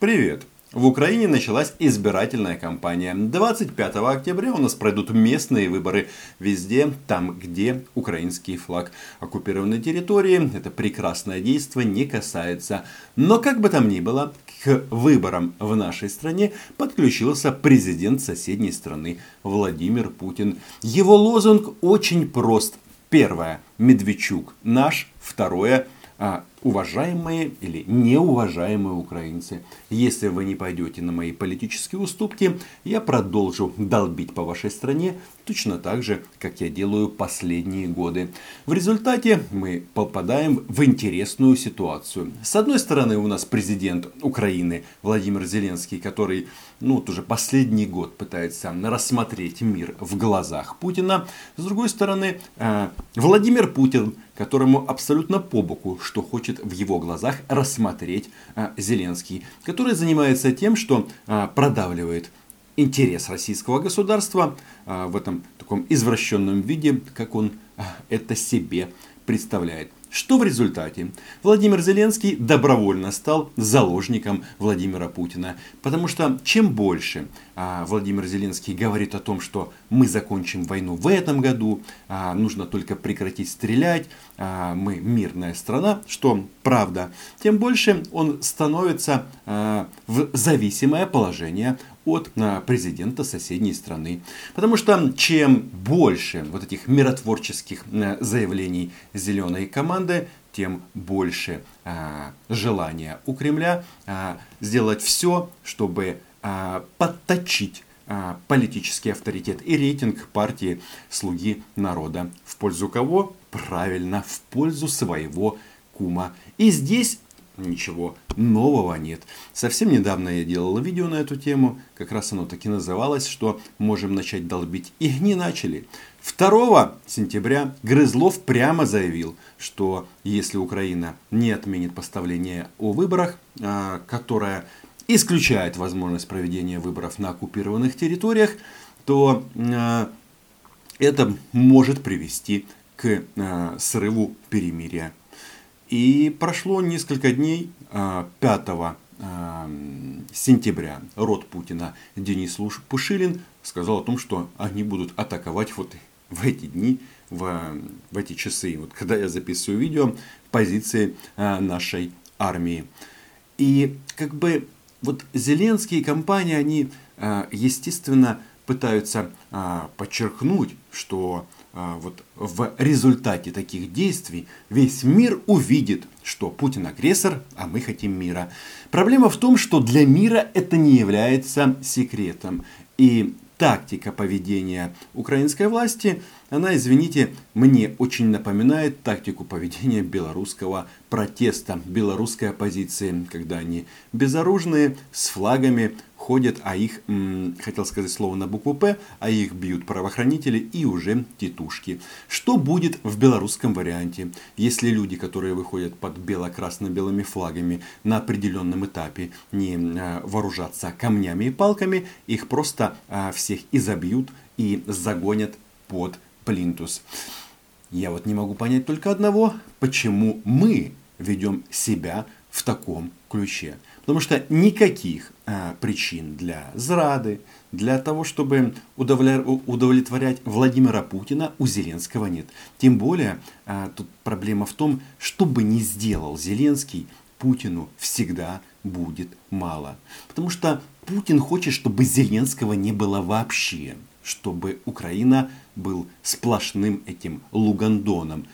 Привет! В Украине началась избирательная кампания. 25 октября у нас пройдут местные выборы везде, там, где украинский флаг. Оккупированной территории это прекрасное действие не касается. Но как бы там ни было, к выборам в нашей стране подключился президент соседней страны Владимир Путин. Его лозунг очень прост. Первое. Медведчук наш. Второе а, уважаемые или неуважаемые украинцы, если вы не пойдете на мои политические уступки, я продолжу долбить по вашей стране точно так же, как я делаю последние годы. В результате мы попадаем в интересную ситуацию. С одной стороны у нас президент Украины Владимир Зеленский, который ну, вот уже последний год пытается рассмотреть мир в глазах Путина. С другой стороны, э, Владимир Путин, которому абсолютно по боку, что хочет в его глазах рассмотреть э, Зеленский, который занимается тем, что э, продавливает интерес российского государства в этом таком извращенном виде, как он это себе представляет. Что в результате? Владимир Зеленский добровольно стал заложником Владимира Путина. Потому что чем больше а, Владимир Зеленский говорит о том, что мы закончим войну в этом году, а, нужно только прекратить стрелять, а, мы мирная страна, что правда, тем больше он становится а, в зависимое положение от а, президента соседней страны. Потому что чем больше вот этих миротворческих а, заявлений зеленой команды, тем больше а, желания у Кремля сделать все, чтобы подточить политический авторитет и рейтинг партии «Слуги народа». В пользу кого? Правильно, в пользу своего кума. И здесь ничего нового нет. Совсем недавно я делал видео на эту тему, как раз оно таки называлось, что можем начать долбить. И не начали. 2 сентября Грызлов прямо заявил, что если Украина не отменит поставление о выборах, а, которое исключает возможность проведения выборов на оккупированных территориях, то а, это может привести к а, срыву перемирия. И прошло несколько дней 5 а, а, сентября. Род Путина Денис Пушилин сказал о том, что они будут атаковать вот в эти дни, в, в эти часы, вот когда я записываю видео, позиции нашей армии. И как бы вот Зеленские компании, они, естественно, пытаются подчеркнуть, что а, вот в результате таких действий весь мир увидит, что Путин агрессор, а мы хотим мира. Проблема в том, что для мира это не является секретом. И тактика поведения украинской власти, она, извините, мне очень напоминает тактику поведения белорусского протеста, белорусской оппозиции, когда они безоружные, с флагами, ходят, а их, хотел сказать слово на букву П, а их бьют правоохранители и уже тетушки. Что будет в белорусском варианте, если люди, которые выходят под бело-красно-белыми флагами на определенном этапе не а, вооружатся камнями и палками, их просто а, всех изобьют и загонят под плинтус. Я вот не могу понять только одного, почему мы ведем себя в таком ключе. Потому что никаких а, причин для зрады, для того, чтобы удовлетворять Владимира Путина, у Зеленского нет. Тем более, а, тут проблема в том, что бы ни сделал Зеленский, Путину всегда будет мало. Потому что Путин хочет, чтобы Зеленского не было вообще. Чтобы Украина был сплошным этим Лугандоном,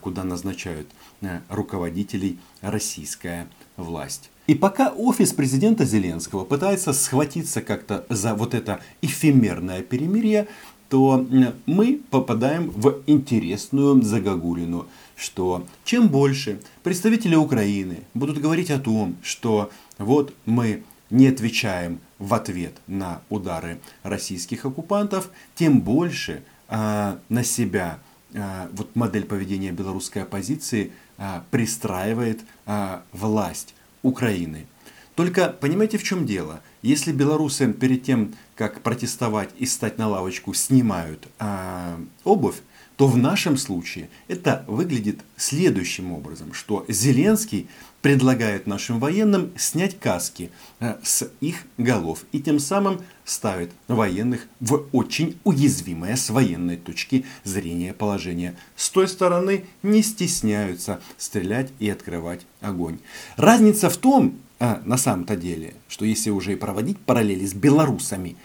куда назначают а, руководителей российская власть. И пока офис президента Зеленского пытается схватиться как-то за вот это эфемерное перемирие, то мы попадаем в интересную загогулину, что чем больше представители Украины будут говорить о том, что вот мы не отвечаем в ответ на удары российских оккупантов, тем больше а, на себя а, вот модель поведения белорусской оппозиции а, пристраивает а, власть Украины. Только понимаете, в чем дело? Если белорусы перед тем, как протестовать и стать на лавочку, снимают а, обувь, то в нашем случае это выглядит следующим образом, что Зеленский предлагает нашим военным снять каски э, с их голов и тем самым ставит военных в очень уязвимое с военной точки зрения положение. С той стороны не стесняются стрелять и открывать огонь. Разница в том, э, на самом-то деле, что если уже и проводить параллели с белорусами,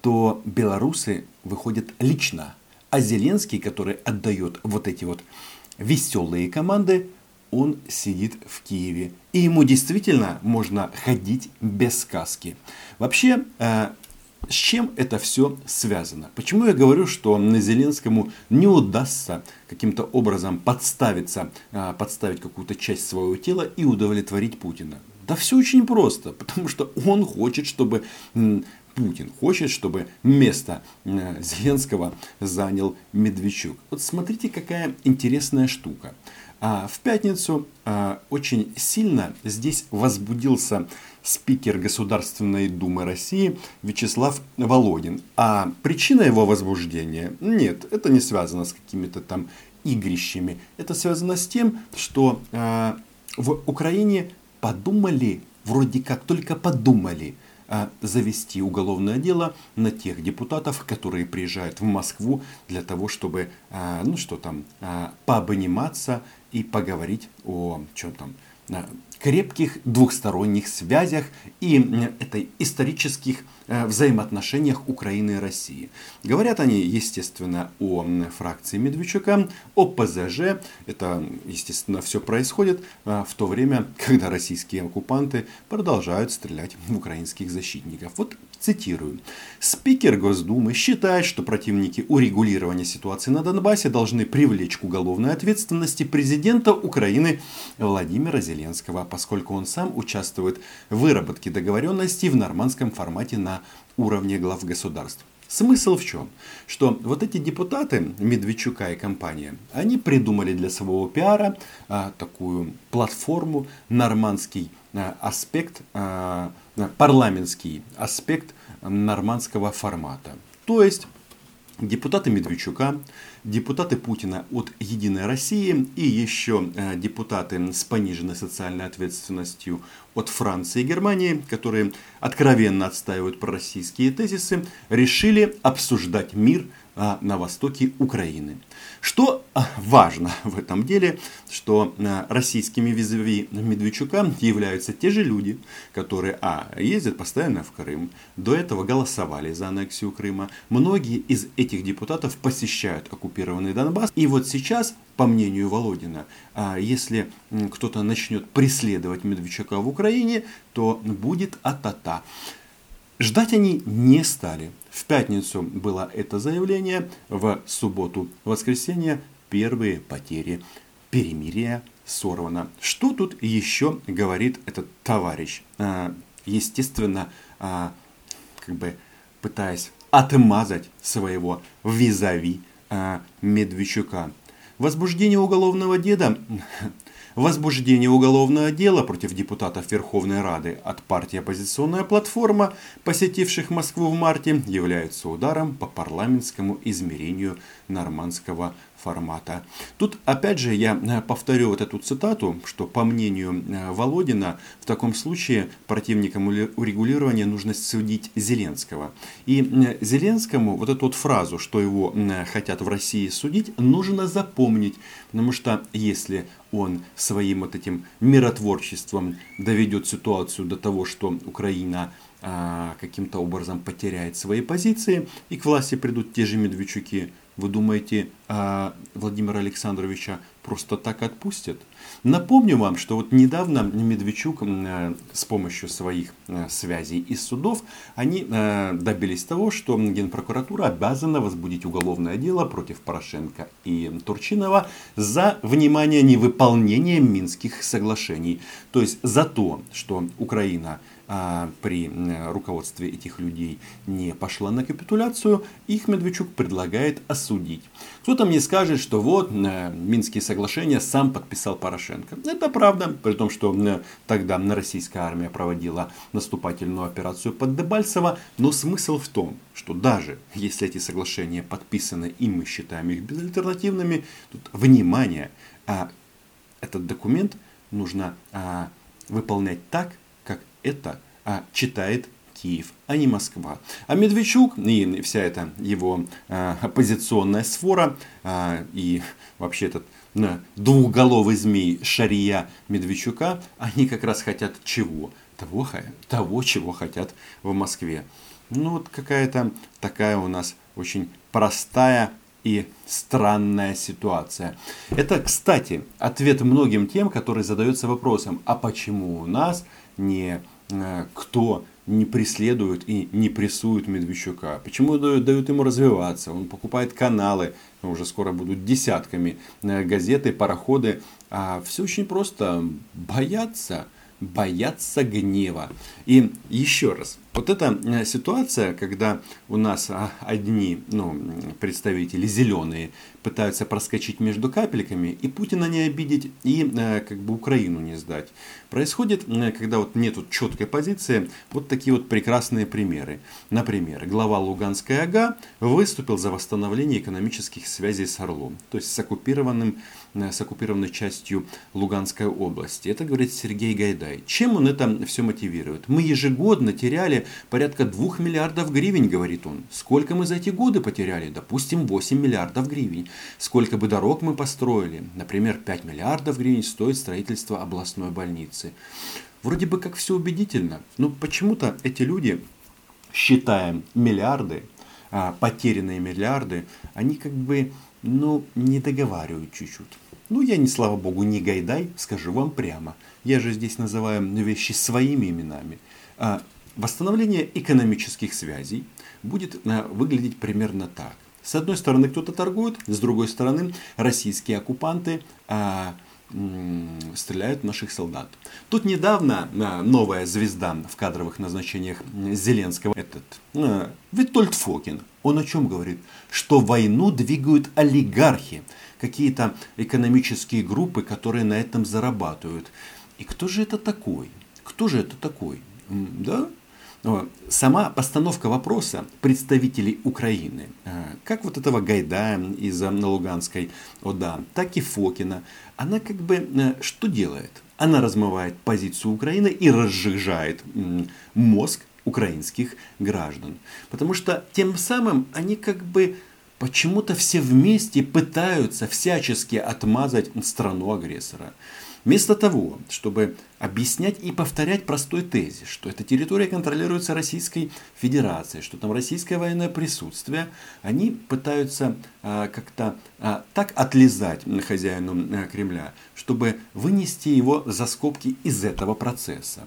то белорусы выходят лично, а Зеленский, который отдает вот эти вот веселые команды, он сидит в Киеве. И ему действительно можно ходить без сказки. Вообще, э, с чем это все связано? Почему я говорю, что Зеленскому не удастся каким-то образом подставиться, э, подставить какую-то часть своего тела и удовлетворить Путина? Да все очень просто, потому что он хочет, чтобы Путин хочет, чтобы место э, Зеленского занял Медведчук. Вот смотрите, какая интересная штука. А в пятницу а, очень сильно здесь возбудился спикер Государственной Думы России Вячеслав Володин. А причина его возбуждения? Нет, это не связано с какими-то там игрищами. Это связано с тем, что а, в Украине подумали, вроде как только подумали – а, завести уголовное дело на тех депутатов, которые приезжают в Москву для того, чтобы, а, ну что там, а, пообниматься и поговорить о чем там, крепких двухсторонних связях и этой исторических э, взаимоотношениях Украины и России. Говорят они, естественно, о фракции Медведчука, о ПЗЖ. Это, естественно, все происходит э, в то время, когда российские оккупанты продолжают стрелять в украинских защитников. Вот Цитирую. Спикер Госдумы считает, что противники урегулирования ситуации на Донбассе должны привлечь к уголовной ответственности президента Украины Владимира Зеленского, поскольку он сам участвует в выработке договоренностей в нормандском формате на уровне глав государств. Смысл в чем? Что вот эти депутаты Медведчука и компания, они придумали для своего пиара а, такую платформу, нормандский а, аспект, а, парламентский аспект нормандского формата. То есть депутаты Медведчука, депутаты Путина от Единой России и еще э, депутаты с пониженной социальной ответственностью от Франции и Германии, которые откровенно отстаивают пророссийские тезисы, решили обсуждать мир на востоке Украины. Что а, важно в этом деле, что а, российскими визави Медведчука являются те же люди, которые а, ездят постоянно в Крым, до этого голосовали за аннексию Крыма. Многие из этих депутатов посещают оккупированный Донбасс. И вот сейчас, по мнению Володина, если кто-то начнет преследовать Медведчука в Украине, то будет атата. Ждать они не стали. В пятницу было это заявление, в субботу, воскресенье первые потери. Перемирие сорвано. Что тут еще говорит этот товарищ? А, естественно, а, как бы пытаясь отмазать своего визави а, Медведчука. Возбуждение уголовного деда возбуждение уголовного дела против депутатов Верховной Рады от партии «Оппозиционная платформа», посетивших Москву в марте, является ударом по парламентскому измерению нормандского формата. Тут опять же я э, повторю вот эту цитату, что по мнению э, Володина в таком случае противникам урегулирования нужно судить Зеленского. И э, Зеленскому вот эту вот фразу, что его хотят в России судить, нужно запомнить, потому что если он своим вот этим миротворчеством доведет ситуацию до того, что Украина каким-то образом потеряет свои позиции, и к власти придут те же Медведчуки, вы думаете, а, Владимира Александровича просто так отпустят? Напомню вам, что вот недавно Медведчук э, с помощью своих э, связей из судов, они э, добились того, что Генпрокуратура обязана возбудить уголовное дело против Порошенко и Турчинова за, внимание, невыполнение Минских соглашений. То есть за то, что Украина при руководстве этих людей не пошла на капитуляцию, их Медведчук предлагает осудить. Кто-то мне скажет, что вот Минские соглашения сам подписал Порошенко. Это правда, при том, что тогда российская армия проводила наступательную операцию под Дебальцево, но смысл в том, что даже если эти соглашения подписаны и мы считаем их безальтернативными, тут внимание, а этот документ нужно а, выполнять так, это а, читает Киев, а не Москва. А Медведчук и вся эта его а, оппозиционная сфора а, и вообще этот а, двухголовый змей Шария Медведчука, они как раз хотят чего? Того, того, чего хотят в Москве. Ну вот какая-то такая у нас очень простая и странная ситуация. Это, кстати, ответ многим тем, которые задаются вопросом, а почему у нас не э, кто не преследует и не прессует Медведчука? Почему дают, дают ему развиваться? Он покупает каналы, уже скоро будут десятками э, газеты, пароходы. А все очень просто. Боятся боятся гнева. И еще раз, вот эта э, ситуация, когда у нас а, одни ну, представители зеленые пытаются проскочить между капельками и Путина не обидеть, и э, как бы Украину не сдать. Происходит, э, когда вот нет четкой позиции, вот такие вот прекрасные примеры. Например, глава Луганской АГА выступил за восстановление экономических связей с Орлом, то есть с оккупированным с оккупированной частью Луганской области. Это говорит Сергей Гайдай. Чем он это все мотивирует? Мы ежегодно теряли порядка 2 миллиардов гривен, говорит он. Сколько мы за эти годы потеряли? Допустим, 8 миллиардов гривен. Сколько бы дорог мы построили? Например, 5 миллиардов гривен стоит строительство областной больницы. Вроде бы как все убедительно, но почему-то эти люди, считая миллиарды, а, потерянные миллиарды, они как бы ну, не договаривают чуть-чуть. Ну, я не, слава богу, не гайдай, скажу вам прямо. Я же здесь называю вещи своими именами. А, восстановление экономических связей будет а, выглядеть примерно так. С одной стороны кто-то торгует, с другой стороны российские оккупанты а, стреляют в наших солдат. Тут недавно а, новая звезда в кадровых назначениях Зеленского, этот а, Витольд Фокин, он о чем говорит? Что войну двигают олигархи, какие-то экономические группы, которые на этом зарабатывают. И кто же это такой? Кто же это такой? Да? Сама постановка вопроса представителей Украины, а, как вот этого Гайдая из Луганской ОДА, так и Фокина, она как бы э, что делает? Она размывает позицию Украины и разжижает мозг украинских граждан. Потому что тем самым они как бы почему-то все вместе пытаются всячески отмазать страну агрессора. Вместо того, чтобы объяснять и повторять простой тезис, что эта территория контролируется Российской Федерацией, что там российское военное присутствие, они пытаются а, как-то а, так отлизать хозяину а, Кремля, чтобы вынести его за скобки из этого процесса.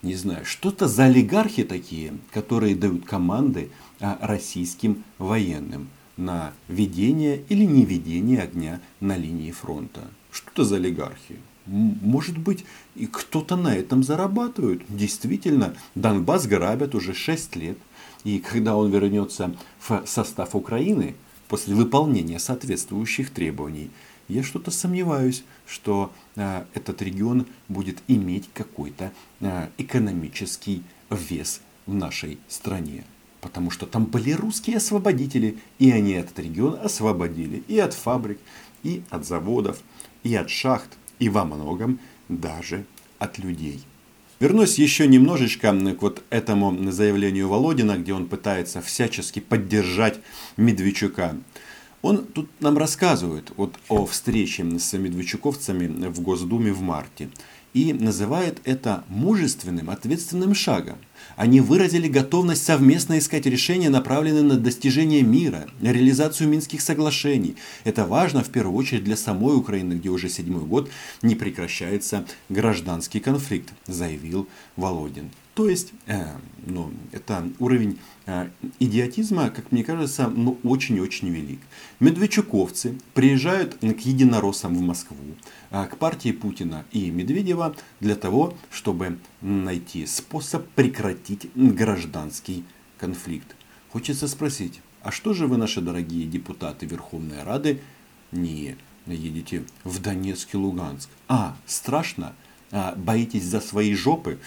Не знаю, что-то за олигархи такие, которые дают команды а, российским военным на ведение или не ведение огня на линии фронта. Что это за олигархи? Может быть, и кто-то на этом зарабатывает. Действительно, Донбасс грабят уже 6 лет. И когда он вернется в состав Украины, после выполнения соответствующих требований, я что-то сомневаюсь, что э, этот регион будет иметь какой-то э, экономический вес в нашей стране. Потому что там были русские освободители, и они этот регион освободили и от фабрик, и от заводов, и от шахт, и во многом даже от людей. Вернусь еще немножечко к вот этому заявлению Володина, где он пытается всячески поддержать Медведчука. Он тут нам рассказывает вот о встрече с медведчуковцами в Госдуме в марте и называет это мужественным, ответственным шагом. Они выразили готовность совместно искать решения, направленные на достижение мира, реализацию Минских соглашений. Это важно в первую очередь для самой Украины, где уже седьмой год не прекращается гражданский конфликт, заявил Володин. То есть, э, ну, это уровень э, идиотизма, как мне кажется, ну, очень-очень велик. Медведчуковцы приезжают к единороссам в Москву, э, к партии Путина и Медведева для того, чтобы найти способ прекратить гражданский конфликт. Хочется спросить, а что же вы, наши дорогие депутаты Верховной Рады, не едете в Донецк и Луганск? А, страшно? А, боитесь за свои жопы?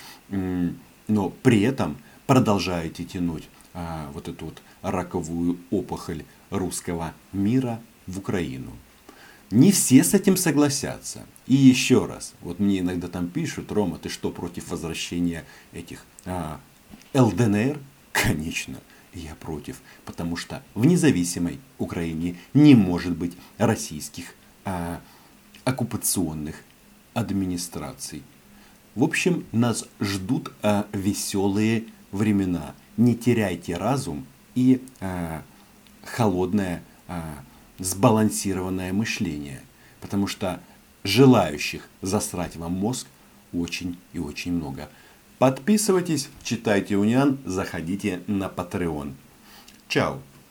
но при этом продолжаете тянуть а, вот эту вот раковую опухоль русского мира в Украину. Не все с этим согласятся. И еще раз, вот мне иногда там пишут, Рома, ты что, против возвращения этих а, ЛДНР? Конечно, я против, потому что в независимой Украине не может быть российских а, оккупационных администраций. В общем, нас ждут э, веселые времена. Не теряйте разум и э, холодное, э, сбалансированное мышление. Потому что желающих засрать вам мозг очень и очень много. Подписывайтесь, читайте Униан, заходите на Patreon. Чао!